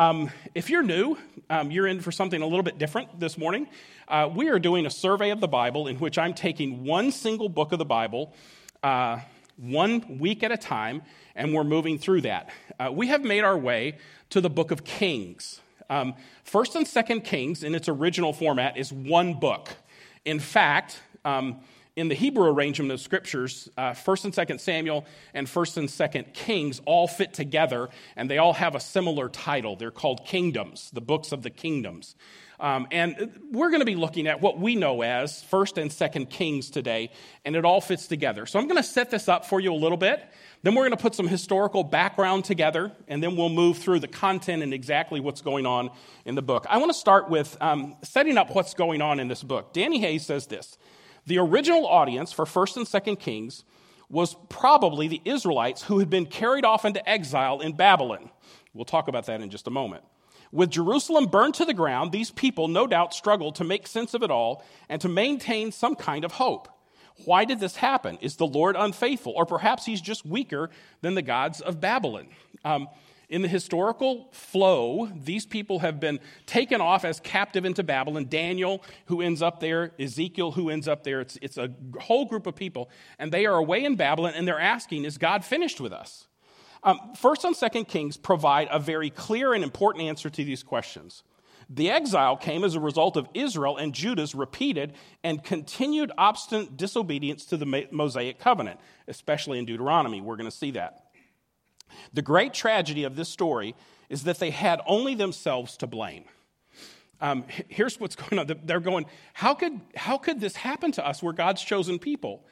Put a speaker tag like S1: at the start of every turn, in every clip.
S1: Um, if you're new, um, you're in for something a little bit different this morning. Uh, we are doing a survey of the Bible in which I'm taking one single book of the Bible, uh, one week at a time, and we're moving through that. Uh, we have made our way to the book of Kings. Um, First and Second Kings, in its original format, is one book. In fact, um, in the Hebrew arrangement of scriptures, uh, 1st and 2nd Samuel and 1st and 2nd Kings all fit together, and they all have a similar title. They're called kingdoms, the books of the kingdoms. Um, and we're going to be looking at what we know as 1st and 2nd Kings today, and it all fits together. So I'm going to set this up for you a little bit. Then we're going to put some historical background together, and then we'll move through the content and exactly what's going on in the book. I want to start with um, setting up what's going on in this book. Danny Hays says this the original audience for 1st and 2nd Kings was probably the Israelites who had been carried off into exile in Babylon. We'll talk about that in just a moment. With Jerusalem burned to the ground, these people no doubt struggled to make sense of it all and to maintain some kind of hope. Why did this happen? Is the Lord unfaithful? Or perhaps he's just weaker than the gods of Babylon? Um, in the historical flow, these people have been taken off as captive into Babylon. Daniel, who ends up there, Ezekiel, who ends up there. It's, it's a whole group of people. And they are away in Babylon, and they're asking, Is God finished with us? Um, First and Second Kings provide a very clear and important answer to these questions. The exile came as a result of Israel and Judah's repeated and continued obstinate disobedience to the Mosaic covenant, especially in Deuteronomy. We're going to see that. The great tragedy of this story is that they had only themselves to blame. Um, here's what's going on. They're going, how could, how could this happen to us? We're God's chosen people.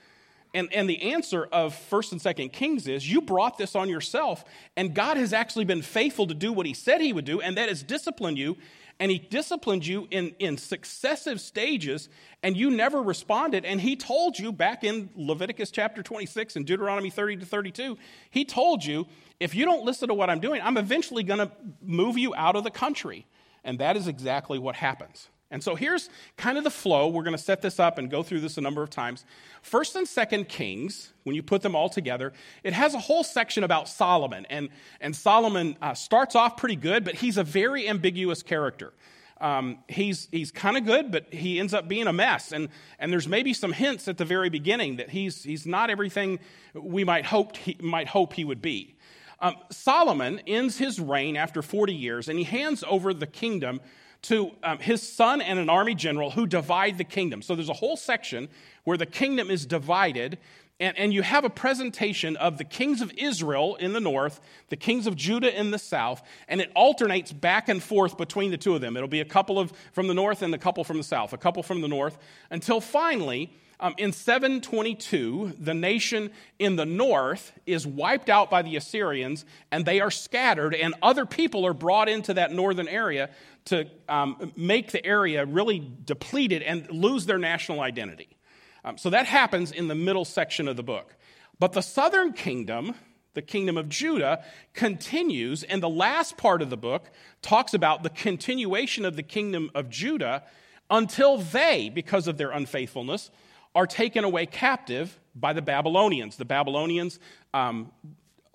S1: And, and the answer of 1st and 2nd Kings is you brought this on yourself, and God has actually been faithful to do what He said He would do, and that is discipline you. And He disciplined you in, in successive stages, and you never responded. And He told you back in Leviticus chapter 26 and Deuteronomy 30 to 32, He told you if you don't listen to what I'm doing, I'm eventually going to move you out of the country. And that is exactly what happens. And so here's kind of the flow. We're going to set this up and go through this a number of times. First and second Kings, when you put them all together, it has a whole section about Solomon. And, and Solomon uh, starts off pretty good, but he's a very ambiguous character. Um, he's he's kind of good, but he ends up being a mess. And, and there's maybe some hints at the very beginning that he's, he's not everything we might, hoped he, might hope he would be. Um, Solomon ends his reign after 40 years, and he hands over the kingdom to um, his son and an army general who divide the kingdom. So there's a whole section where the kingdom is divided, and, and you have a presentation of the kings of Israel in the north, the kings of Judah in the south, and it alternates back and forth between the two of them. It'll be a couple of from the north and a couple from the south, a couple from the north, until finally um, in 722, the nation in the north is wiped out by the Assyrians, and they are scattered, and other people are brought into that northern area to um, make the area really depleted and lose their national identity. Um, so that happens in the middle section of the book. But the southern kingdom, the kingdom of Judah, continues, and the last part of the book talks about the continuation of the kingdom of Judah until they, because of their unfaithfulness, are taken away captive by the Babylonians. The Babylonians um,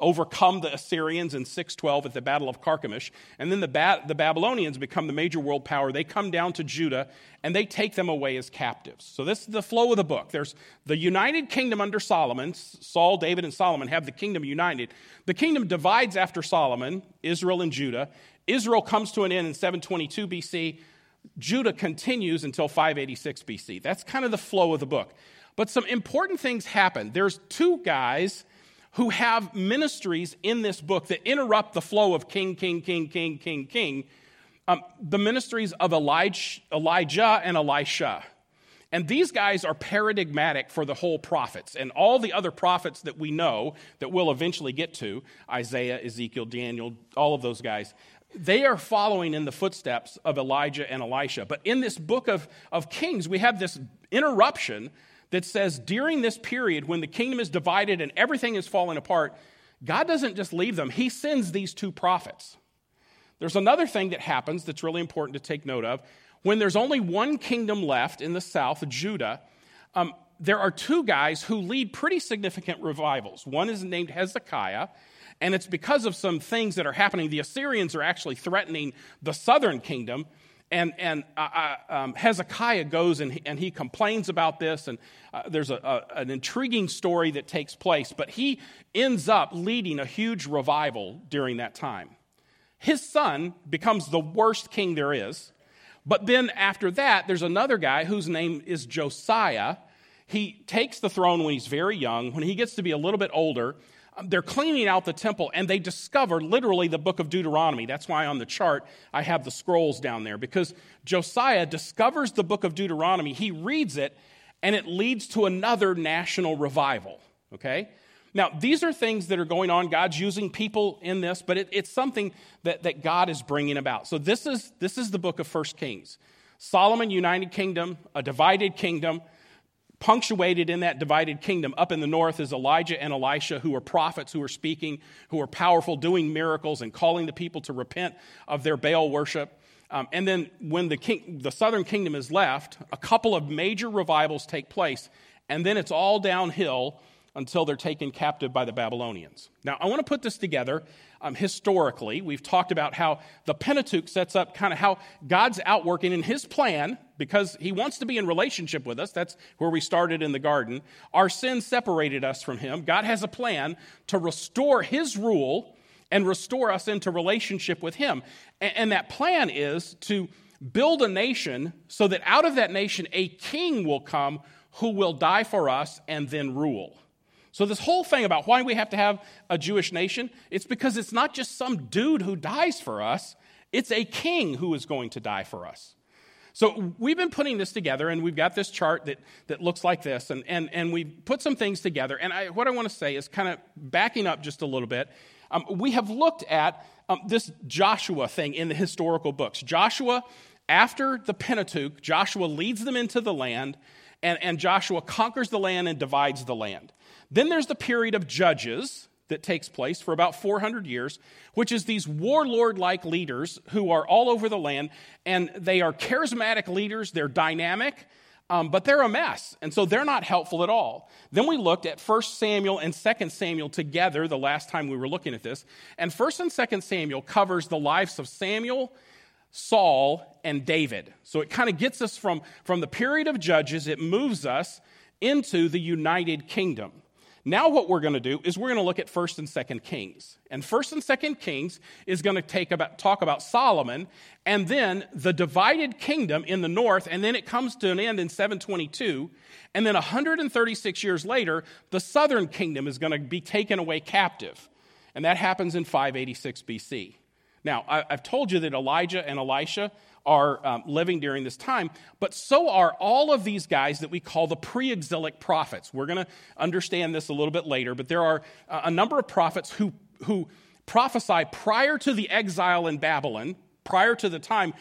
S1: overcome the Assyrians in 612 at the Battle of Carchemish. And then the, ba- the Babylonians become the major world power. They come down to Judah and they take them away as captives. So, this is the flow of the book. There's the united kingdom under Solomon. Saul, David, and Solomon have the kingdom united. The kingdom divides after Solomon, Israel and Judah. Israel comes to an end in 722 BC. Judah continues until 586 BC. That's kind of the flow of the book. But some important things happen. There's two guys who have ministries in this book that interrupt the flow of king, king, king, king, king, king. Um, the ministries of Elijah, Elijah and Elisha. And these guys are paradigmatic for the whole prophets and all the other prophets that we know that we'll eventually get to Isaiah, Ezekiel, Daniel, all of those guys they are following in the footsteps of Elijah and Elisha. But in this book of, of Kings, we have this interruption that says during this period when the kingdom is divided and everything is falling apart, God doesn't just leave them, He sends these two prophets. There's another thing that happens that's really important to take note of. When there's only one kingdom left in the south, Judah, um, there are two guys who lead pretty significant revivals. One is named Hezekiah, and it's because of some things that are happening. The Assyrians are actually threatening the southern kingdom, and, and uh, um, Hezekiah goes and he, and he complains about this, and uh, there's a, a, an intriguing story that takes place, but he ends up leading a huge revival during that time. His son becomes the worst king there is, but then after that, there's another guy whose name is Josiah. He takes the throne when he's very young. When he gets to be a little bit older, Um, they're cleaning out the temple and they discover literally the book of Deuteronomy. That's why on the chart I have the scrolls down there because Josiah discovers the book of Deuteronomy. He reads it and it leads to another national revival. Okay? Now, these are things that are going on. God's using people in this, but it, it's something that, that God is bringing about. So, this is, this is the book of First Kings. Solomon, united kingdom, a divided kingdom. Punctuated in that divided kingdom up in the north is Elijah and Elisha, who are prophets, who are speaking, who are powerful, doing miracles, and calling the people to repent of their Baal worship. Um, and then when the, king, the southern kingdom is left, a couple of major revivals take place, and then it's all downhill until they're taken captive by the Babylonians. Now, I want to put this together um, historically. We've talked about how the Pentateuch sets up kind of how God's outworking in his plan, because he wants to be in relationship with us. That's where we started in the garden. Our sin separated us from him. God has a plan to restore his rule and restore us into relationship with him. And, and that plan is to build a nation so that out of that nation a king will come who will die for us and then rule. So, this whole thing about why we have to have a Jewish nation, it's because it's not just some dude who dies for us, it's a king who is going to die for us. So, we've been putting this together, and we've got this chart that, that looks like this, and, and, and we put some things together. And I, what I want to say is kind of backing up just a little bit. Um, we have looked at um, this Joshua thing in the historical books. Joshua, after the Pentateuch, Joshua leads them into the land, and, and Joshua conquers the land and divides the land. Then there's the period of judges that takes place for about 400 years, which is these warlord like leaders who are all over the land, and they are charismatic leaders, they're dynamic. Um, but they're a mess, and so they're not helpful at all. Then we looked at 1 Samuel and 2 Samuel together the last time we were looking at this. And 1 and 2 Samuel covers the lives of Samuel, Saul, and David. So it kind of gets us from, from the period of judges, it moves us into the united kingdom. Now, what we're going to do is we're going to look at First and Second Kings, and First and Second Kings is going to take about, talk about Solomon, and then the divided kingdom in the north, and then it comes to an end in 722, and then 136 years later, the southern kingdom is going to be taken away captive, and that happens in 586 BC. Now, I've told you that Elijah and Elisha are um, living during this time, but so are all of these guys that we call the pre exilic prophets. We're going to understand this a little bit later, but there are a number of prophets who, who prophesy prior to the exile in Babylon, prior to the time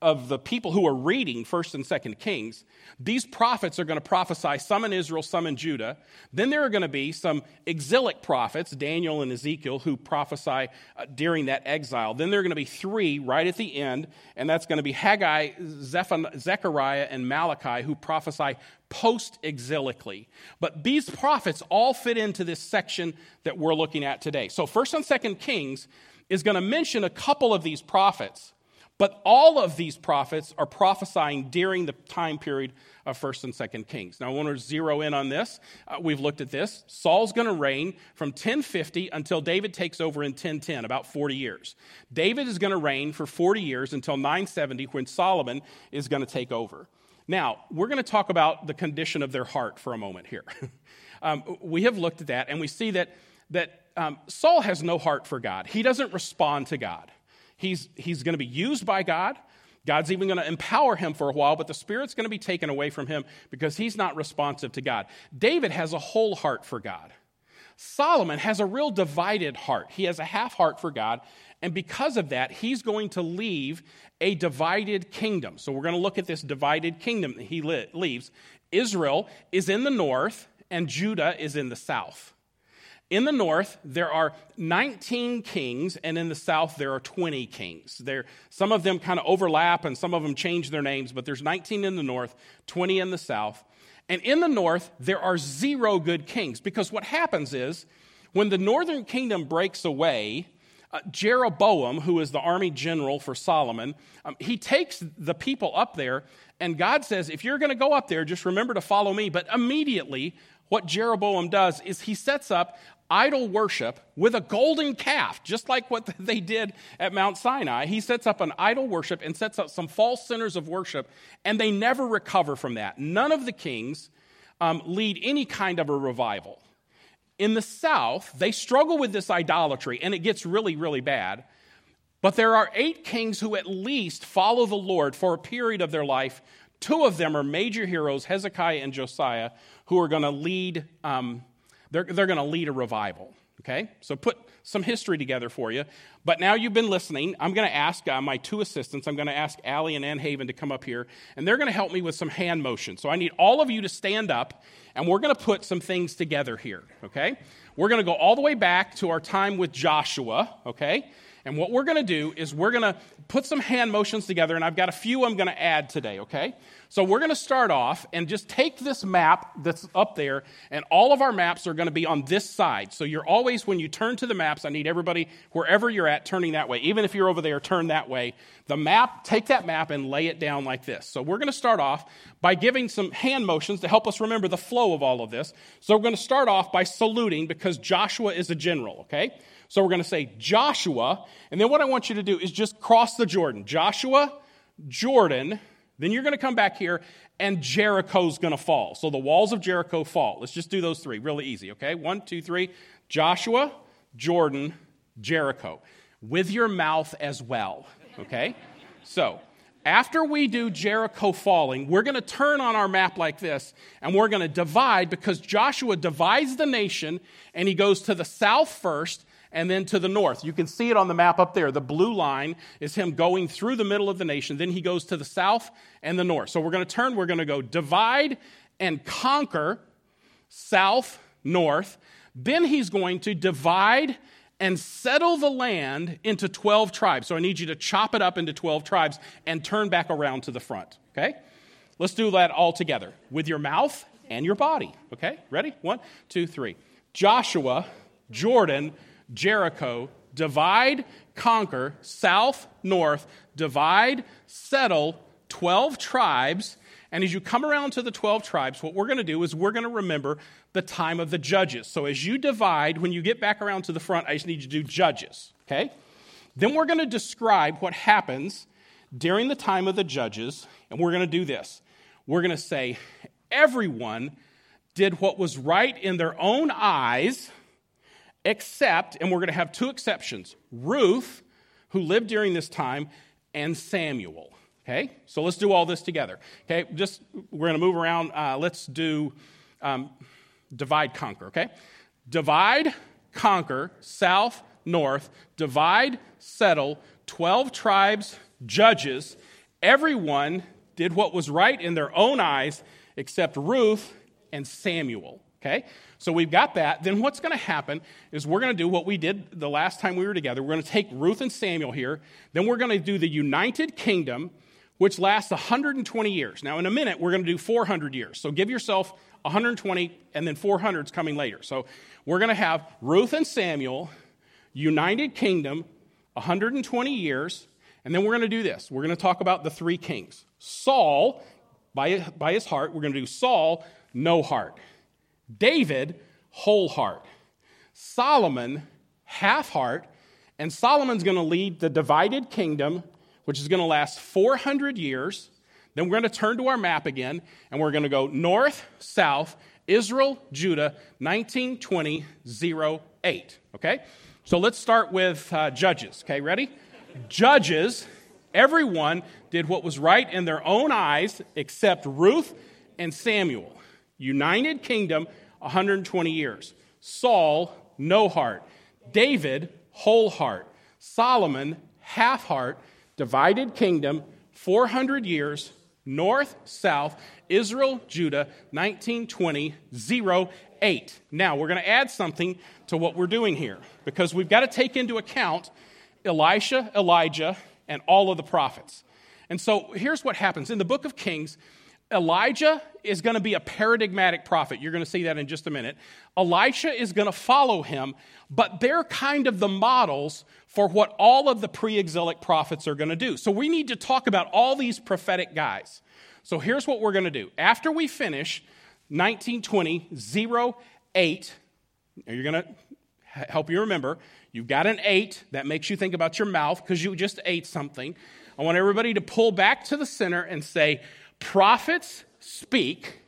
S1: of the people who are reading 1st and 2nd Kings, these prophets are going to prophesy some in Israel, some in Judah. Then there are going to be some exilic prophets, Daniel and Ezekiel, who prophesy uh, during that exile. Then there are going to be three right at the end, and that's going to be Haggai, Zechariah, and Malachi, who prophesy post exilically. But these prophets all fit into this section that we're looking at today. So 1st and 2nd Kings is going to mention a couple of these prophets but all of these prophets are prophesying during the time period of 1st and 2nd Kings. Now, I want to zero in on this. Uh, we've looked at this. Saul's going to reign from 1050 until David takes over in 1010, about 40 years. David is going to reign for 40 years until 970, when Solomon is going to take over. Now, we're going to talk about the condition of their heart for a moment here. um, we have looked at that, and we see that, that um, Saul has no heart for God, he doesn't respond to God. He's, he's going to be used by God. God's even going to empower him for a while, but the Spirit's going to be taken away from him because he's not responsive to God. David has a whole heart for God. Solomon has a real divided heart. He has a half heart for God, and because of that, he's going to leave a divided kingdom. So we're going to look at this divided kingdom that he leaves. Israel is in the north, and Judah is in the south. In the north, there are 19 kings, and in the south, there are 20 kings. There, some of them kind of overlap and some of them change their names, but there's 19 in the north, 20 in the south. And in the north, there are zero good kings because what happens is when the northern kingdom breaks away, uh, Jeroboam, who is the army general for Solomon, um, he takes the people up there, and God says, If you're going to go up there, just remember to follow me. But immediately, what Jeroboam does is he sets up idol worship with a golden calf, just like what they did at Mount Sinai. He sets up an idol worship and sets up some false centers of worship, and they never recover from that. None of the kings um, lead any kind of a revival. In the South, they struggle with this idolatry, and it gets really, really bad. But there are eight kings who at least follow the Lord for a period of their life. Two of them are major heroes, Hezekiah and Josiah, who are going to lead. Um, they're, they're going to lead a revival. Okay, so put some history together for you. But now you've been listening. I'm going to ask uh, my two assistants. I'm going to ask Allie and Ann Haven to come up here, and they're going to help me with some hand motion. So I need all of you to stand up, and we're going to put some things together here. Okay, we're going to go all the way back to our time with Joshua. Okay, and what we're going to do is we're going to put some hand motions together, and I've got a few I'm going to add today. Okay, so we're going to start off and just take this map that's up there, and all of our maps are going to be on this side. So you're always, when you turn to the maps, I need everybody, wherever you're at, turning that way. Even if you're over there, turn that way. The map, take that map and lay it down like this. So we're going to start off by giving some hand motions to help us remember the flow of all of this. So we're going to start off by saluting because Joshua is a general, okay? So we're going to say Joshua, and then what I want you to do is just cross the Jordan. Joshua, Jordan, then you're going to come back here and Jericho's going to fall. So the walls of Jericho fall. Let's just do those three really easy, okay? One, two, three. Joshua, Jordan, Jericho. With your mouth as well, okay? So after we do Jericho falling, we're going to turn on our map like this and we're going to divide because Joshua divides the nation and he goes to the south first and then to the north. You can see it on the map up there. The blue line is him going through the middle of the nation. Then he goes to the south and the north. So we're going to turn, we're going to go divide and conquer south, north. Then he's going to divide and settle the land into 12 tribes. So I need you to chop it up into 12 tribes and turn back around to the front. Okay? Let's do that all together with your mouth and your body. Okay? Ready? One, two, three. Joshua, Jordan, Jericho, divide, conquer, south, north, divide, settle, 12 tribes. And as you come around to the 12 tribes, what we're going to do is we're going to remember the time of the judges. So as you divide, when you get back around to the front, I just need you to do judges, okay? Then we're going to describe what happens during the time of the judges, and we're going to do this. We're going to say, everyone did what was right in their own eyes except, and we're going to have two exceptions Ruth, who lived during this time, and Samuel. Okay, so let's do all this together. Okay, just we're going to move around. Uh, let's do um, divide, conquer. Okay, divide, conquer, south, north, divide, settle, 12 tribes, judges. Everyone did what was right in their own eyes except Ruth and Samuel. Okay? So we've got that. Then what's going to happen is we're going to do what we did the last time we were together. We're going to take Ruth and Samuel here. Then we're going to do the United Kingdom, which lasts 120 years. Now, in a minute, we're going to do 400 years. So give yourself 120, and then 400 is coming later. So we're going to have Ruth and Samuel, United Kingdom, 120 years. And then we're going to do this. We're going to talk about the three kings. Saul, by, by his heart, we're going to do Saul, no heart. David, whole heart. Solomon, half heart. And Solomon's going to lead the divided kingdom, which is going to last 400 years. Then we're going to turn to our map again, and we're going to go north, south, Israel, Judah, 1920, 08. Okay? So let's start with uh, Judges. Okay, ready? Judges, everyone did what was right in their own eyes except Ruth and Samuel. United kingdom, 120 years. Saul, no heart. David, whole heart. Solomon, half heart. Divided kingdom, 400 years. North, south, Israel, Judah, 1920, 08. Now, we're going to add something to what we're doing here because we've got to take into account Elisha, Elijah, and all of the prophets. And so here's what happens. In the book of Kings, Elijah is going to be a paradigmatic prophet. You're going to see that in just a minute. Elisha is going to follow him, but they're kind of the models for what all of the pre exilic prophets are going to do. So we need to talk about all these prophetic guys. So here's what we're going to do. After we finish 1920 08, you're going to help you remember, you've got an 8 that makes you think about your mouth because you just ate something. I want everybody to pull back to the center and say, Prophets speak,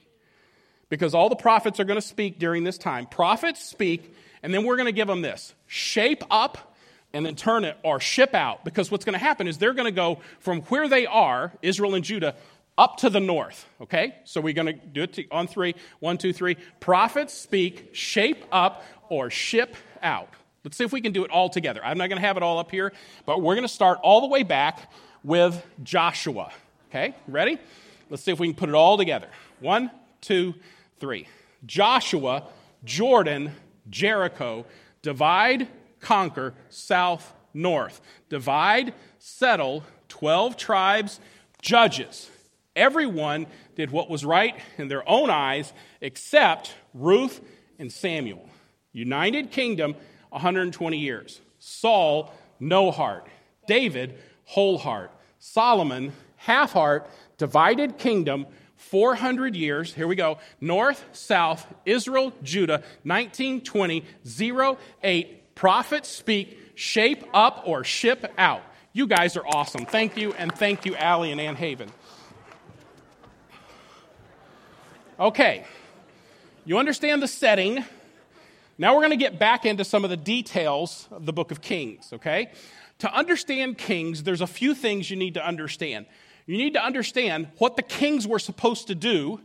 S1: because all the prophets are going to speak during this time. Prophets speak, and then we're going to give them this shape up and then turn it or ship out. Because what's going to happen is they're going to go from where they are, Israel and Judah, up to the north. Okay? So we're going to do it on three. One, two, three. Prophets speak, shape up, or ship out. Let's see if we can do it all together. I'm not going to have it all up here, but we're going to start all the way back with Joshua. Okay? Ready? Let's see if we can put it all together. One, two, three. Joshua, Jordan, Jericho, divide, conquer, south, north. Divide, settle, 12 tribes, judges. Everyone did what was right in their own eyes except Ruth and Samuel. United kingdom, 120 years. Saul, no heart. David, whole heart. Solomon, half heart divided kingdom, 400 years. Here we go. North, South, Israel, Judah, 1920, 08. Prophets speak, shape up or ship out. You guys are awesome. Thank you, and thank you, Allie and Ann Haven. Okay, you understand the setting. Now we're going to get back into some of the details of the book of Kings, okay? To understand Kings, there's a few things you need to understand. You need to understand what the kings were supposed to do,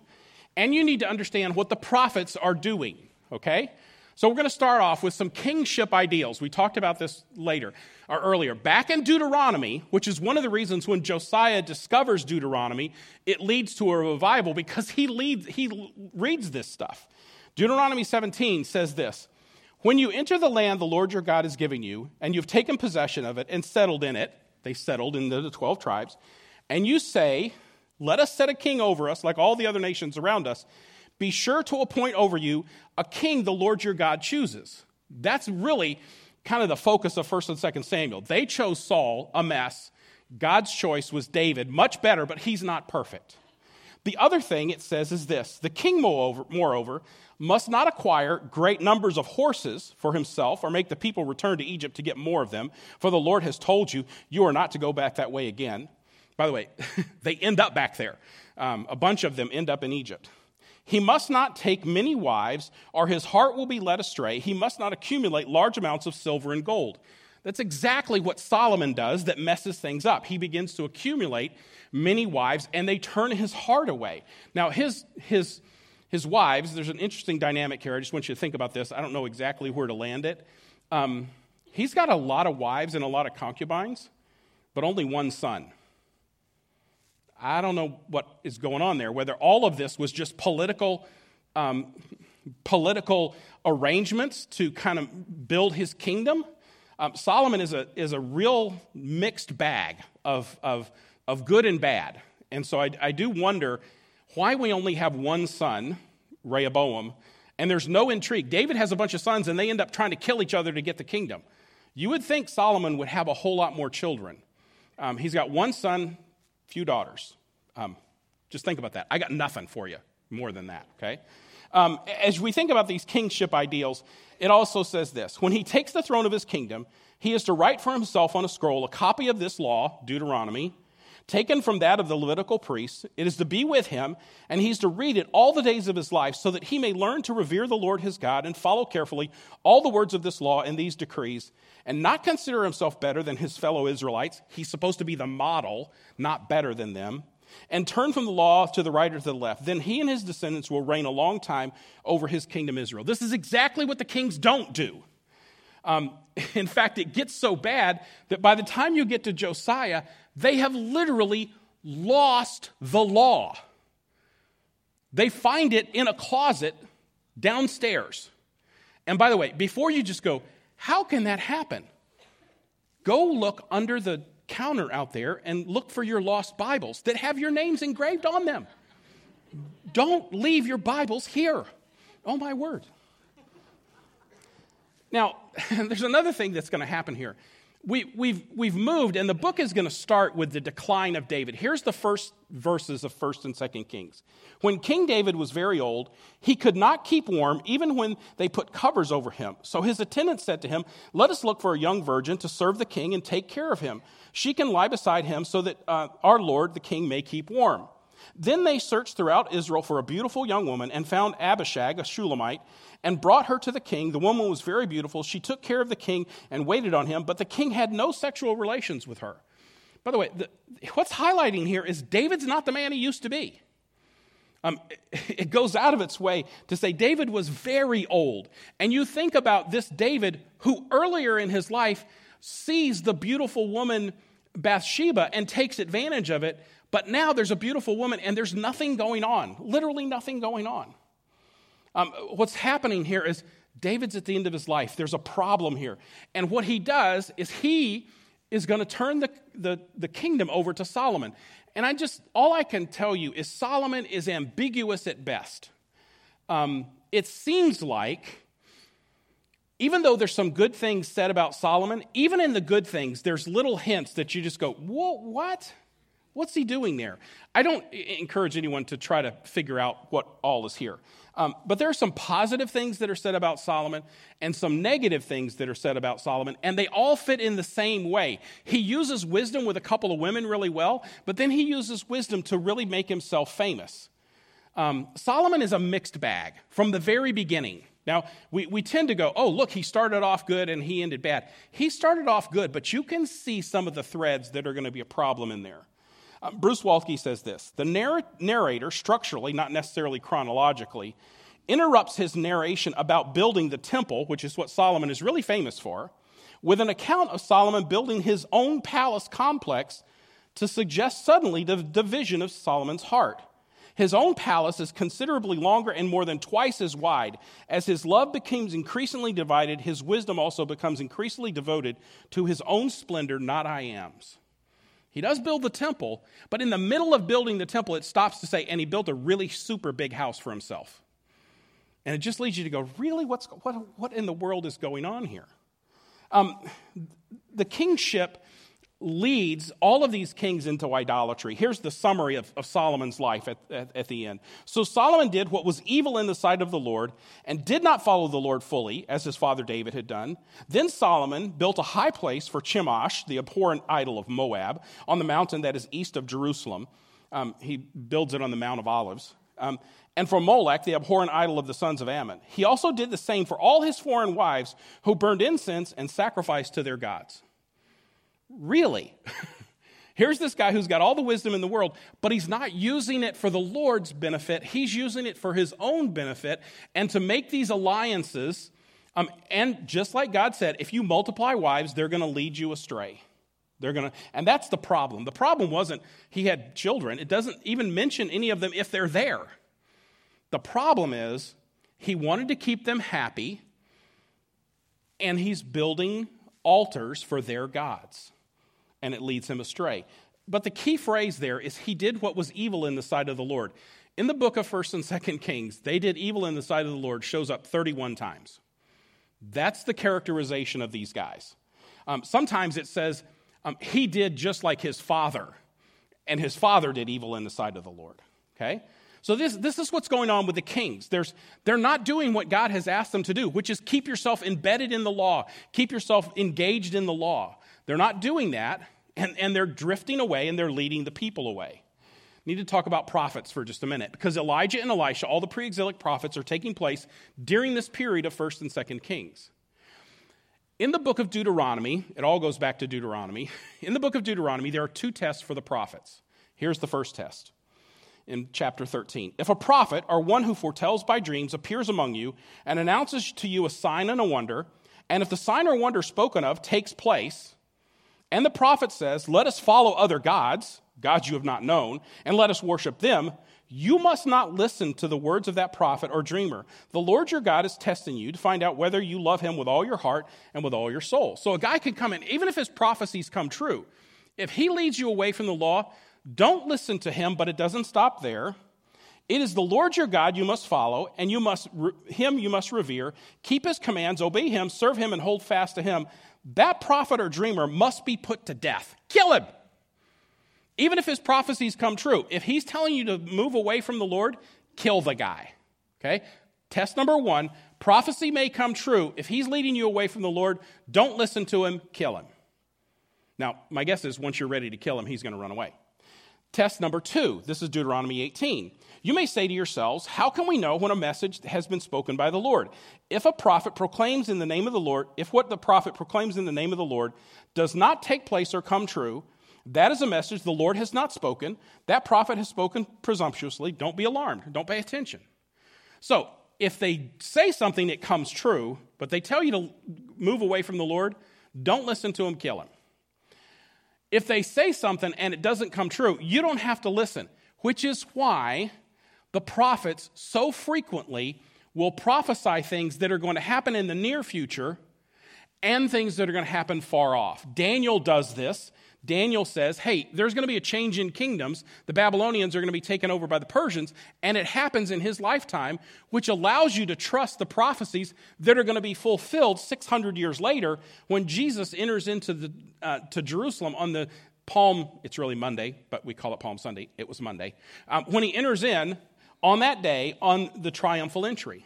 S1: and you need to understand what the prophets are doing, okay? So we're going to start off with some kingship ideals. We talked about this later or earlier. Back in Deuteronomy, which is one of the reasons when Josiah discovers Deuteronomy, it leads to a revival because he leads he reads this stuff. Deuteronomy 17 says this: When you enter the land the Lord your God is giving you, and you've taken possession of it and settled in it, they settled in the 12 tribes and you say, Let us set a king over us, like all the other nations around us, be sure to appoint over you a king the Lord your God chooses. That's really kind of the focus of 1st and 2nd Samuel. They chose Saul, a mess. God's choice was David, much better, but he's not perfect. The other thing it says is this the king, moreover, moreover, must not acquire great numbers of horses for himself or make the people return to Egypt to get more of them, for the Lord has told you, you are not to go back that way again. By the way, they end up back there. Um, a bunch of them end up in Egypt. He must not take many wives, or his heart will be led astray. He must not accumulate large amounts of silver and gold. That's exactly what Solomon does that messes things up. He begins to accumulate many wives, and they turn his heart away. Now, his, his, his wives, there's an interesting dynamic here. I just want you to think about this. I don't know exactly where to land it. Um, he's got a lot of wives and a lot of concubines, but only one son. I don't know what is going on there, whether all of this was just political, um, political arrangements to kind of build his kingdom. Um, Solomon is a, is a real mixed bag of, of, of good and bad. And so I, I do wonder why we only have one son, Rehoboam, and there's no intrigue. David has a bunch of sons, and they end up trying to kill each other to get the kingdom. You would think Solomon would have a whole lot more children. Um, he's got one son, few daughters. Um, just think about that. I got nothing for you more than that, okay? Um, as we think about these kingship ideals, it also says this When he takes the throne of his kingdom, he is to write for himself on a scroll a copy of this law, Deuteronomy, taken from that of the Levitical priest. It is to be with him, and he's to read it all the days of his life, so that he may learn to revere the Lord his God and follow carefully all the words of this law and these decrees, and not consider himself better than his fellow Israelites. He's supposed to be the model, not better than them. And turn from the law to the right or to the left. Then he and his descendants will reign a long time over his kingdom Israel. This is exactly what the kings don't do. Um, in fact, it gets so bad that by the time you get to Josiah, they have literally lost the law. They find it in a closet downstairs. And by the way, before you just go, how can that happen? Go look under the counter out there and look for your lost Bibles that have your names engraved on them. don't leave your Bibles here. Oh, my word. Now, there's another thing that's going to happen here. We, we've, we've moved, and the book is going to start with the decline of David. Here's the first verses of 1st and 2nd Kings. When King David was very old, he could not keep warm even when they put covers over him. So his attendants said to him, Let us look for a young virgin to serve the king and take care of him. She can lie beside him so that uh, our Lord, the king, may keep warm. Then they searched throughout Israel for a beautiful young woman and found Abishag, a Shulamite, and brought her to the king. The woman was very beautiful. She took care of the king and waited on him, but the king had no sexual relations with her. By the way, the, what's highlighting here is David's not the man he used to be. Um, it goes out of its way to say David was very old. And you think about this David who earlier in his life sees the beautiful woman Bathsheba and takes advantage of it, but now there's a beautiful woman and there's nothing going on, literally nothing going on. Um, what's happening here is David's at the end of his life. There's a problem here. And what he does is he is going to turn the, the, the kingdom over to Solomon. And I just, all I can tell you is Solomon is ambiguous at best. Um, it seems like, even though there's some good things said about Solomon, even in the good things, there's little hints that you just go, Whoa, what? What's he doing there? I don't encourage anyone to try to figure out what all is here. Um, but there are some positive things that are said about Solomon and some negative things that are said about Solomon, and they all fit in the same way. He uses wisdom with a couple of women really well, but then he uses wisdom to really make himself famous. Um, Solomon is a mixed bag from the very beginning. Now, we, we tend to go, oh, look, he started off good and he ended bad. He started off good, but you can see some of the threads that are going to be a problem in there. Uh, Bruce Waltke says this The narr- narrator, structurally, not necessarily chronologically, interrupts his narration about building the temple, which is what Solomon is really famous for, with an account of Solomon building his own palace complex to suggest suddenly the division of Solomon's heart. His own palace is considerably longer and more than twice as wide. As his love becomes increasingly divided, his wisdom also becomes increasingly devoted to his own splendor, not I am's. He does build the temple, but in the middle of building the temple, it stops to say, and he built a really super big house for himself. And it just leads you to go, really? What's, what, what in the world is going on here? Um, the kingship leads all of these kings into idolatry. Here's the summary of, of Solomon's life at, at, at, the end. So Solomon did what was evil in the sight of the Lord and did not follow the Lord fully, as his father David had done. Then Solomon built a high place for Chemosh, the abhorrent idol of Moab, on the mountain that is east of Jerusalem. Um, he builds it on the Mount of Olives. Um, and for Molech, the abhorrent idol of the sons of Ammon. He also did the same for all his foreign wives who burned incense and sacrificed to their gods. Really? Here's this guy who's got all the wisdom in the world, but he's not using it for the Lord's benefit. He's using it for his own benefit and to make these alliances. Um, and just like God said, if you multiply wives, they're going to lead you astray. They're going to, and that's the problem. The problem wasn't he had children. It doesn't even mention any of them if they're there. The problem is he wanted to keep them happy, and he's building altars for their gods and it leads him astray. But the key phrase there is he did what was evil in the sight of the Lord. In the book of 1st and 2nd Kings, they did evil in the sight of the Lord shows up 31 times. That's the characterization of these guys. Um, sometimes it says um, he did just like his father, and his father did evil in the sight of the Lord. Okay? So this, this is what's going on with the kings. There's, they're not doing what God has asked them to do, which is keep yourself embedded in the law, keep yourself engaged in the law. They're not doing that and, and they're drifting away and they're leading the people away. Need to talk about prophets for just a minute because Elijah and Elisha, all the pre exilic prophets, are taking place during this period of 1st and 2nd Kings. In the book of Deuteronomy, it all goes back to Deuteronomy. In the book of Deuteronomy, there are two tests for the prophets. Here's the first test in chapter 13. If a prophet or one who foretells by dreams appears among you and announces to you a sign and a wonder, and if the sign or wonder spoken of takes place, and the prophet says, Let us follow other gods, gods you have not known, and let us worship them. You must not listen to the words of that prophet or dreamer. The Lord your God is testing you to find out whether you love him with all your heart and with all your soul. So a guy can come in, even if his prophecies come true, if he leads you away from the law, don't listen to him, but it doesn't stop there. It is the Lord your God you must follow, and you must him you must revere, keep his commands, obey him, serve him, and hold fast to him. That prophet or dreamer must be put to death. Kill him. Even if his prophecies come true, if he's telling you to move away from the Lord, kill the guy. Okay? Test number one prophecy may come true. If he's leading you away from the Lord, don't listen to him, kill him. Now, my guess is once you're ready to kill him, he's going to run away. Test number two this is Deuteronomy 18. You may say to yourselves, How can we know when a message has been spoken by the Lord? If a prophet proclaims in the name of the Lord, if what the prophet proclaims in the name of the Lord does not take place or come true, that is a message the Lord has not spoken. That prophet has spoken presumptuously. Don't be alarmed. Don't pay attention. So, if they say something that comes true, but they tell you to move away from the Lord, don't listen to them, kill him. If they say something and it doesn't come true, you don't have to listen, which is why the prophets so frequently will prophesy things that are going to happen in the near future and things that are going to happen far off. Daniel does this Daniel says, hey, there's going to be a change in kingdoms. The Babylonians are going to be taken over by the Persians, and it happens in his lifetime, which allows you to trust the prophecies that are going to be fulfilled 600 years later when Jesus enters into the, uh, to Jerusalem on the Palm, it's really Monday, but we call it Palm Sunday. It was Monday. Um, when he enters in on that day on the triumphal entry.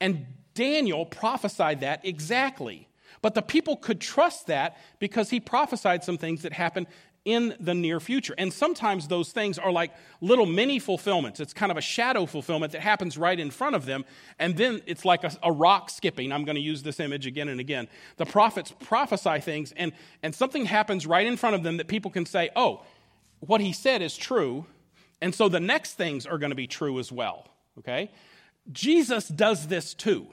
S1: And Daniel prophesied that exactly. But the people could trust that because he prophesied some things that happen in the near future. And sometimes those things are like little mini fulfillments. It's kind of a shadow fulfillment that happens right in front of them. And then it's like a, a, rock skipping. I'm going to use this image again and again. The prophets prophesy things, and, and something happens right in front of them that people can say, oh, what he said is true. And so the next things are going to be true as well. Okay? Jesus does this too.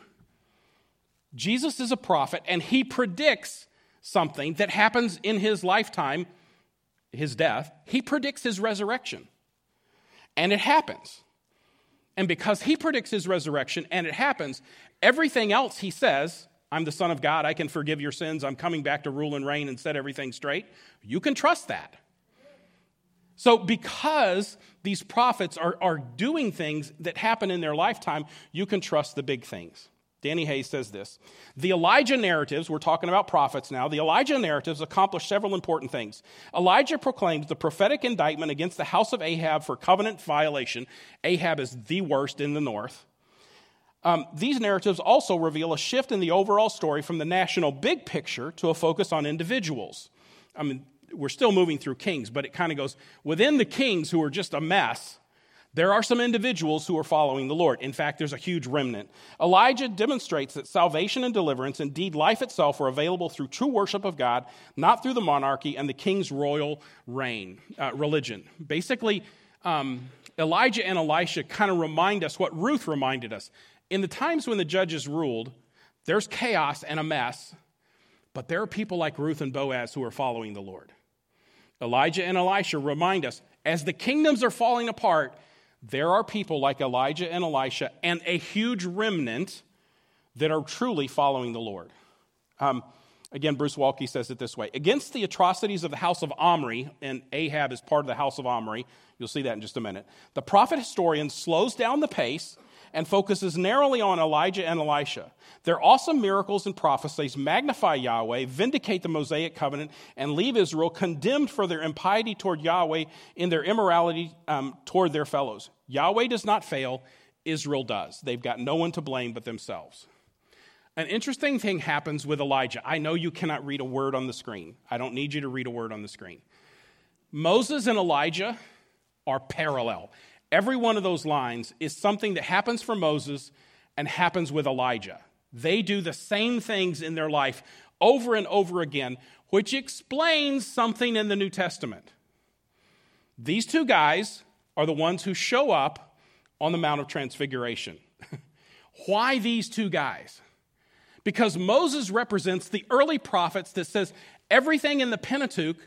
S1: Jesus is a prophet, and he predicts something that happens in his lifetime, his death. He predicts his resurrection. And it happens. And because he predicts his resurrection and it happens, everything else he says, I'm the Son of God, I can forgive your sins, I'm coming back to rule and reign and set everything straight, you can trust that. So, because these prophets are, are doing things that happen in their lifetime, you can trust the big things. Danny Hays says this The Elijah narratives, we're talking about prophets now, the Elijah narratives accomplish several important things. Elijah proclaimed the prophetic indictment against the house of Ahab for covenant violation. Ahab is the worst in the north. Um, these narratives also reveal a shift in the overall story from the national big picture to a focus on individuals. I mean, we're still moving through kings, but it kind of goes within the kings who are just a mess there are some individuals who are following the Lord. In fact, there's a huge remnant. Elijah demonstrates that salvation and deliverance, indeed life itself, are available through true worship of God, not through the monarchy and the king's royal reign, uh, religion. Basically, um, Elijah and Elisha kind of remind us what Ruth reminded us. In the times when the judges ruled, there's chaos and a mess, but there are people like Ruth and Boaz who are following the Lord. Elijah and Elisha remind us as the kingdoms are falling apart, there are people like Elijah and Elisha and a huge remnant that are truly following the Lord. Um, again, Bruce Waltke says it this way Against the atrocities of the house of Omri, and Ahab is part of the house of Omri, you'll see that in just a minute, the prophet historian slows down the pace and focuses narrowly on Elijah and Elisha. Their awesome miracles and prophecies magnify Yahweh, vindicate the Mosaic covenant, and leave Israel condemned for their impiety toward Yahweh in their immorality um, toward their fellows. Yahweh does not fail, Israel does. They've got no one to blame but themselves. An interesting thing happens with Elijah. I know you cannot read a word on the screen. I don't need you to read a word on the screen. Moses and Elijah are parallel. Every one of those lines is something that happens for Moses and happens with Elijah. They do the same things in their life over and over again, which explains something in the New Testament. These two guys are the ones who show up on the Mount of Transfiguration. Why these two guys? Because Moses represents the early prophets that says everything in the Pentateuch,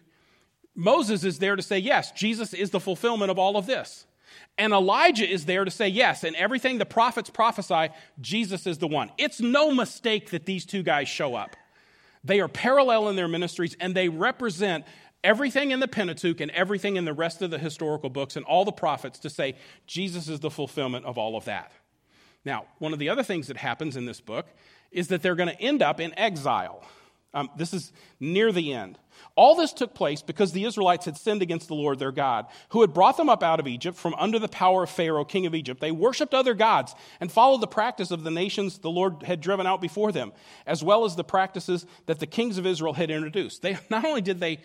S1: Moses is there to say, yes, Jesus is the fulfillment of all of this. And Elijah is there to say, yes, and everything the prophets prophesy, Jesus is the one. It's no mistake that these two guys show up. They are parallel in their ministries and they represent everything in the Pentateuch and everything in the rest of the historical books and all the prophets to say Jesus is the fulfillment of all of that. Now, one of the other things that happens in this book is that they're going to end up in exile. Um, this is near the end. All this took place because the Israelites had sinned against the Lord their God, who had brought them up out of Egypt from under the power of Pharaoh, king of Egypt. They worshiped other gods and followed the practice of the nations the Lord had driven out before them, as well as the practices that the kings of Israel had introduced. They not only did they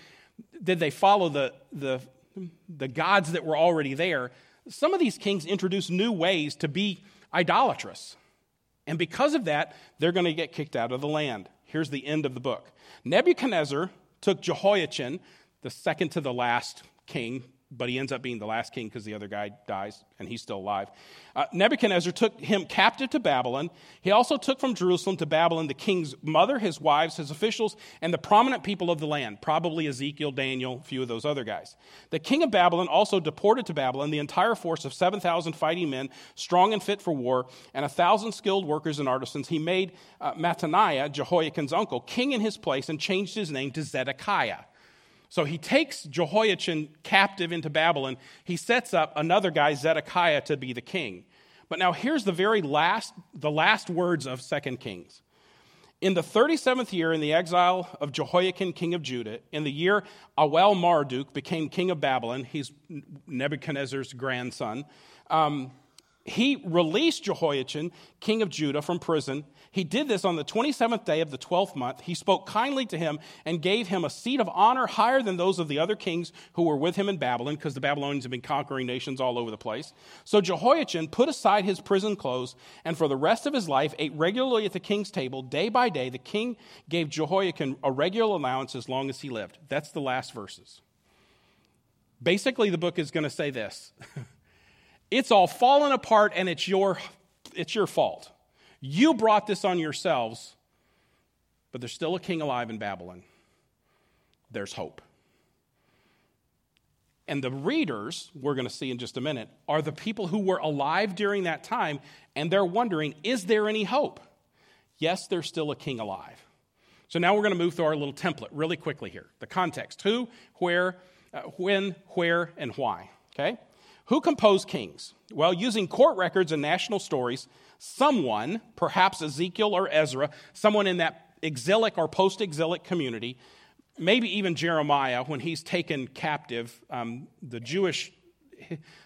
S1: did they follow the, the, the gods that were already there, some of these kings introduced new ways to be idolatrous. And because of that, they're going to get kicked out of the land. Here's the end of the book. Nebuchadnezzar took Jehoiachin, the second to the last king, but he ends up being the last king because the other guy dies and he's still alive. Uh, Nebuchadnezzar took him captive to Babylon. He also took from Jerusalem to Babylon the king's mother, his wives, his officials, and the prominent people of the land, probably Ezekiel, Daniel, a few of those other guys. The king of Babylon also deported to Babylon the entire force of 7,000 fighting men, strong and fit for war, and a 1,000 skilled workers and artisans. He made uh, Mattaniah, Jehoiakim's uncle, king in his place and changed his name to Zedekiah. So he takes Jehoiachin captive into Babylon. He sets up another guy, Zedekiah, to be the king. But now here's the very last, the last words of Second Kings. In the 37th year, in the exile of Jehoiakim, king of Judah, in the year Awel Marduk became king of Babylon, he's Nebuchadnezzar's grandson, um, he released Jehoiachin, king of Judah, from prison. He did this on the 27th day of the 12th month. He spoke kindly to him and gave him a seat of honor higher than those of the other kings who were with him in Babylon, because the Babylonians had been conquering nations all over the place. So Jehoiachin put aside his prison clothes and for the rest of his life ate regularly at the king's table. Day by day, the king gave Jehoiachin a regular allowance as long as he lived. That's the last verses. Basically, the book is going to say this. It's all fallen apart and it's your, it's your fault. You brought this on yourselves, but there's still a king alive in Babylon. There's hope. And the readers, we're going to see in just a minute, are the people who were alive during that time, and they're wondering, is there any hope? Yes, there's still a king alive. So now we're going to move through our little template really quickly here. The context who, where, uh, when, where, and why. Okay? Who composed kings? Well, using court records and national stories, someone, perhaps Ezekiel or Ezra, someone in that exilic or post exilic community, maybe even Jeremiah when he's taken captive. Um, the, Jewish,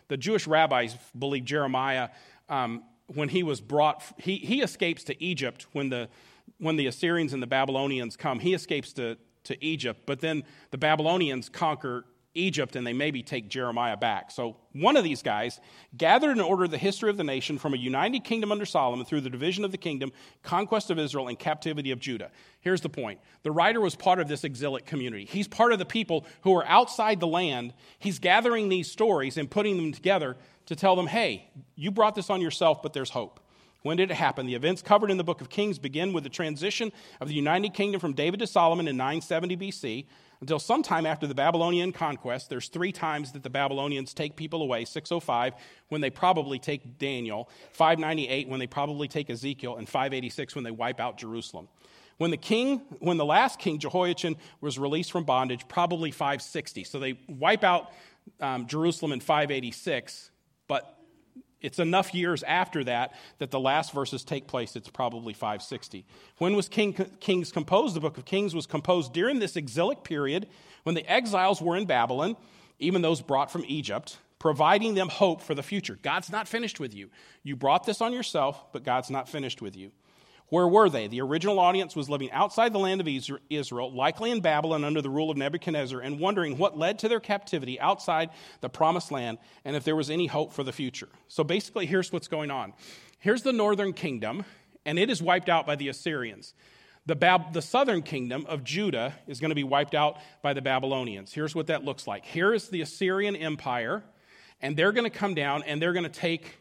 S1: the Jewish rabbis believe Jeremiah, um, when he was brought, he, he escapes to Egypt when the, when the Assyrians and the Babylonians come. He escapes to, to Egypt, but then the Babylonians conquer Egypt and they maybe take Jeremiah back. So one of these guys gathered and ordered the history of the nation from a united kingdom under Solomon through the division of the kingdom, conquest of Israel, and captivity of Judah. Here's the point the writer was part of this exilic community. He's part of the people who are outside the land. He's gathering these stories and putting them together to tell them, hey, you brought this on yourself, but there's hope. When did it happen? The events covered in the book of Kings begin with the transition of the United Kingdom from David to Solomon in 970 BC until sometime after the Babylonian conquest. There's three times that the Babylonians take people away 605, when they probably take Daniel, 598, when they probably take Ezekiel, and 586, when they wipe out Jerusalem. When the king, when the last king, Jehoiachin, was released from bondage, probably 560. So they wipe out um, Jerusalem in 586, but it's enough years after that that the last verses take place. It's probably 560. When was King, Kings composed? The book of Kings was composed during this exilic period when the exiles were in Babylon, even those brought from Egypt, providing them hope for the future. God's not finished with you. You brought this on yourself, but God's not finished with you. Where were they? The original audience was living outside the land of Israel, likely in Babylon under the rule of Nebuchadnezzar, and wondering what led to their captivity outside the promised land and if there was any hope for the future. So basically, here's what's going on here's the northern kingdom, and it is wiped out by the Assyrians. The, Bab- the southern kingdom of Judah is going to be wiped out by the Babylonians. Here's what that looks like. Here is the Assyrian Empire, and they're going to come down and they're going to take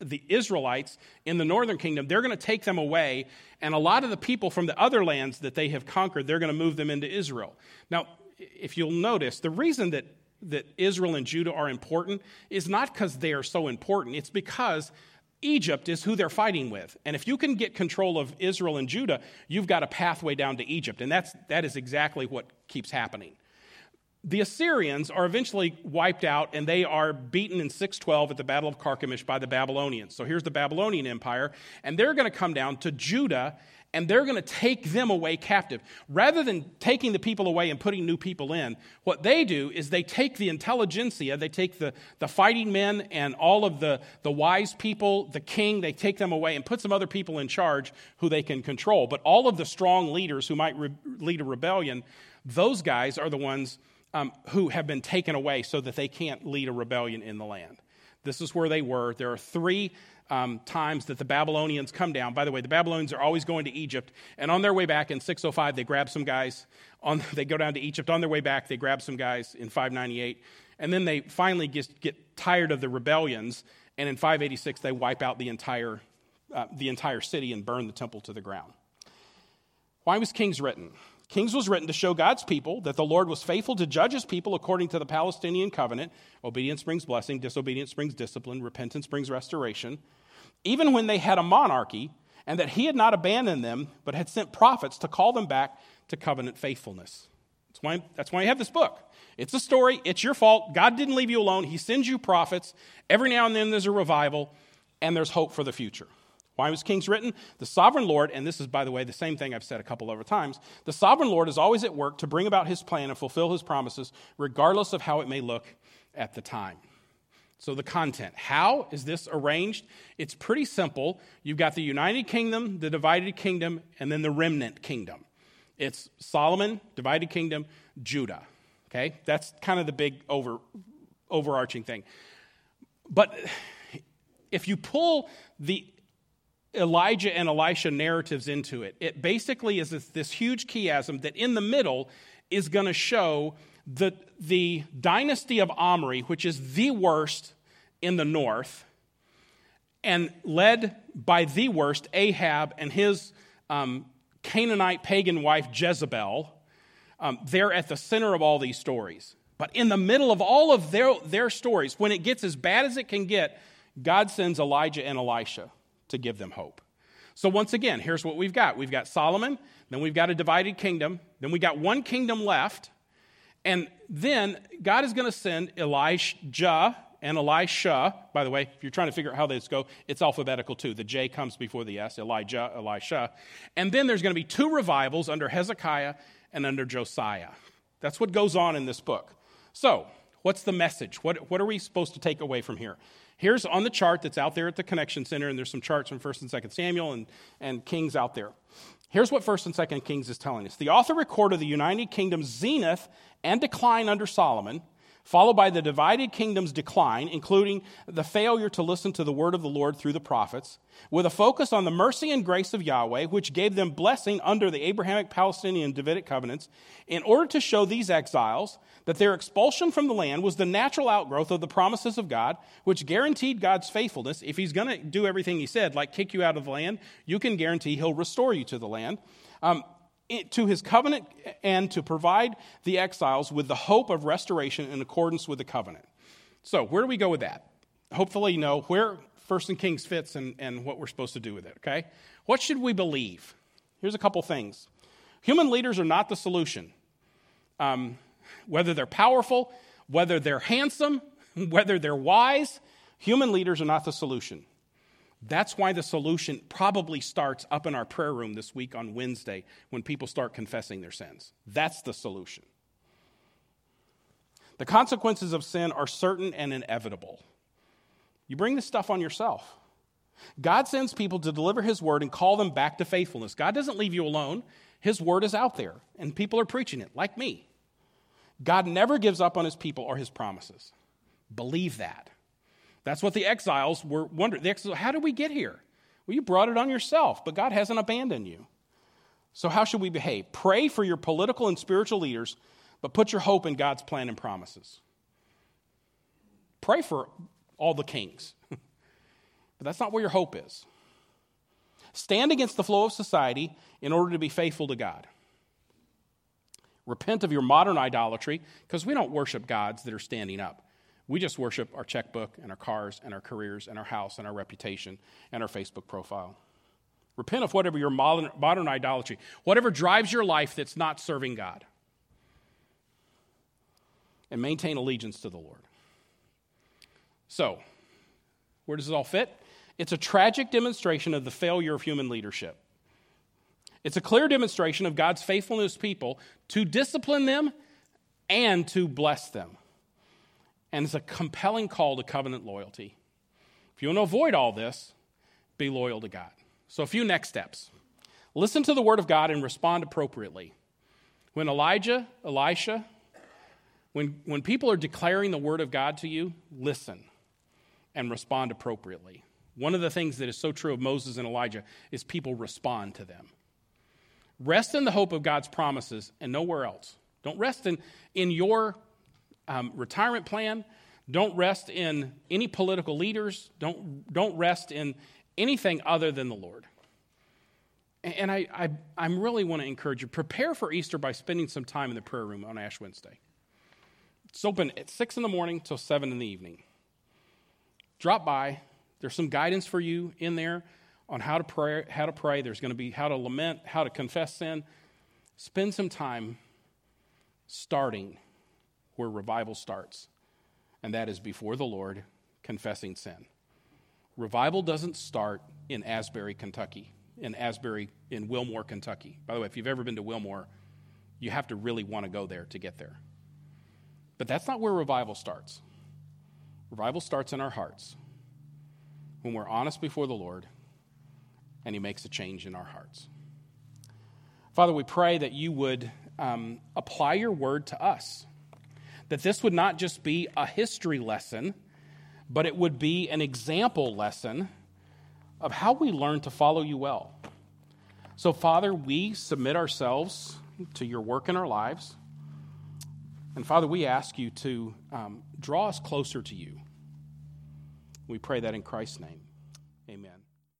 S1: the Israelites in the northern kingdom, they're going to take them away, and a lot of the people from the other lands that they have conquered, they're going to move them into Israel. Now, if you'll notice, the reason that, that Israel and Judah are important is not because they are so important, it's because Egypt is who they're fighting with. And if you can get control of Israel and Judah, you've got a pathway down to Egypt. And that's, that is exactly what keeps happening. The Assyrians are eventually wiped out and they are beaten in 612 at the Battle of Carchemish by the Babylonians. So here's the Babylonian Empire, and they're going to come down to Judah and they're going to take them away captive. Rather than taking the people away and putting new people in, what they do is they take the intelligentsia, they take the, the fighting men and all of the, the wise people, the king, they take them away and put some other people in charge who they can control. But all of the strong leaders who might re- lead a rebellion, those guys are the ones um, who have been taken away so that they can't lead a rebellion in the land. This is where they were. There are three um, times that the Babylonians come down. By the way, the Babylonians are always going to Egypt, and on their way back in 605, they grab some guys. On, they go down to Egypt. On their way back, they grab some guys in 598, and then they finally get, get tired of the rebellions, and in 586, they wipe out the entire, uh, the entire city and burn the temple to the ground. Why was Kings written? Kings was written to show God's people that the Lord was faithful to judge his people according to the Palestinian covenant. Obedience brings blessing, disobedience brings discipline, repentance brings restoration. Even when they had a monarchy, and that he had not abandoned them, but had sent prophets to call them back to covenant faithfulness. That's why, that's why I have this book. It's a story. It's your fault. God didn't leave you alone. He sends you prophets. Every now and then there's a revival, and there's hope for the future. Why was Kings written? The sovereign Lord, and this is, by the way, the same thing I've said a couple other times, the sovereign Lord is always at work to bring about his plan and fulfill his promises, regardless of how it may look at the time. So, the content. How is this arranged? It's pretty simple. You've got the United Kingdom, the divided kingdom, and then the remnant kingdom. It's Solomon, divided kingdom, Judah. Okay? That's kind of the big over, overarching thing. But if you pull the Elijah and Elisha narratives into it. It basically is this, this huge chiasm that in the middle is going to show the, the dynasty of Omri, which is the worst in the north, and led by the worst, Ahab and his um, Canaanite pagan wife, Jezebel. Um, they're at the center of all these stories. But in the middle of all of their, their stories, when it gets as bad as it can get, God sends Elijah and Elisha to give them hope. So, once again, here's what we've got we've got Solomon, then we've got a divided kingdom, then we got one kingdom left, and then God is going to send Elijah and Elisha. By the way, if you're trying to figure out how this go, it's alphabetical too. The J comes before the S, Elijah, Elisha. And then there's going to be two revivals under Hezekiah and under Josiah. That's what goes on in this book. So, what's the message? What, what are we supposed to take away from here? Here's on the chart that's out there at the Connection Center, and there's some charts from 1st and 2nd Samuel and, and Kings out there. Here's what 1st and 2nd Kings is telling us. The author recorded the United Kingdom's zenith and decline under Solomon – followed by the divided kingdom's decline, including the failure to listen to the word of the Lord through the prophets, with a focus on the mercy and grace of Yahweh, which gave them blessing under the Abrahamic, Palestinian, Davidic covenants, in order to show these exiles that their expulsion from the land was the natural outgrowth of the promises of God, which guaranteed God's faithfulness. If He's going to do everything He said, like kick you out of the land, you can guarantee He'll restore you to the land. Um, to his covenant and to provide the exiles with the hope of restoration in accordance with the covenant. So, where do we go with that? Hopefully, you know where First and Kings fits and, and what we're supposed to do with it, okay? What should we believe? Here's a couple things. Human leaders are not the solution. Um, whether they're powerful, whether they're handsome, whether they're wise, human leaders are not the solution. That's why the solution probably starts up in our prayer room this week on Wednesday when people start confessing their sins. That's the solution. The consequences of sin are certain and inevitable. You bring this stuff on yourself. God sends people to deliver His word and call them back to faithfulness. God doesn't leave you alone. His word is out there, and people are preaching it, like me. God never gives up on His people or His promises. Believe that. That's what the exiles were wondering. The exiles, how did we get here? Well, you brought it on yourself, but God hasn't abandoned you. So, how should we behave? Pray for your political and spiritual leaders, but put your hope in God's plan and promises. Pray for all the kings, but that's not where your hope is. Stand against the flow of society in order to be faithful to God. Repent of your modern idolatry, because we don't worship gods that are standing up. We just worship our checkbook and our cars and our careers and our house and our reputation and our Facebook profile. Repent of whatever your modern, modern idolatry, whatever drives your life that's not serving God. and maintain allegiance to the Lord. So, where does this all fit? It's a tragic demonstration of the failure of human leadership. It's a clear demonstration of God's faithfulness to people to discipline them and to bless them. And it's a compelling call to covenant loyalty. If you want to avoid all this, be loyal to God. So, a few next steps. Listen to the word of God and respond appropriately. When Elijah, Elisha, when, when people are declaring the word of God to you, listen and respond appropriately. One of the things that is so true of Moses and Elijah is people respond to them. Rest in the hope of God's promises and nowhere else. Don't rest in, in your um, retirement plan. Don't rest in any political leaders. Don't, don't rest in anything other than the Lord. And I, I, I really want to encourage you prepare for Easter by spending some time in the prayer room on Ash Wednesday. It's open at 6 in the morning till 7 in the evening. Drop by. There's some guidance for you in there on how to pray. How to pray. There's going to be how to lament, how to confess sin. Spend some time starting where revival starts, and that is before the Lord, confessing sin. Revival doesn't start in Asbury, Kentucky, in Asbury, in Wilmore, Kentucky. By the way, if you've ever been to Wilmore, you have to really want to go there to get there. But that's not where revival starts. Revival starts in our hearts when we're honest before the Lord and He makes a change in our hearts. Father, we pray that you would um, apply your word to us, that this would not just be a history lesson, but it would be an example lesson of how we learn to follow you well. So, Father, we submit ourselves to your work in our lives. And Father, we ask you to um, draw us closer to you. We pray that in Christ's name. Amen.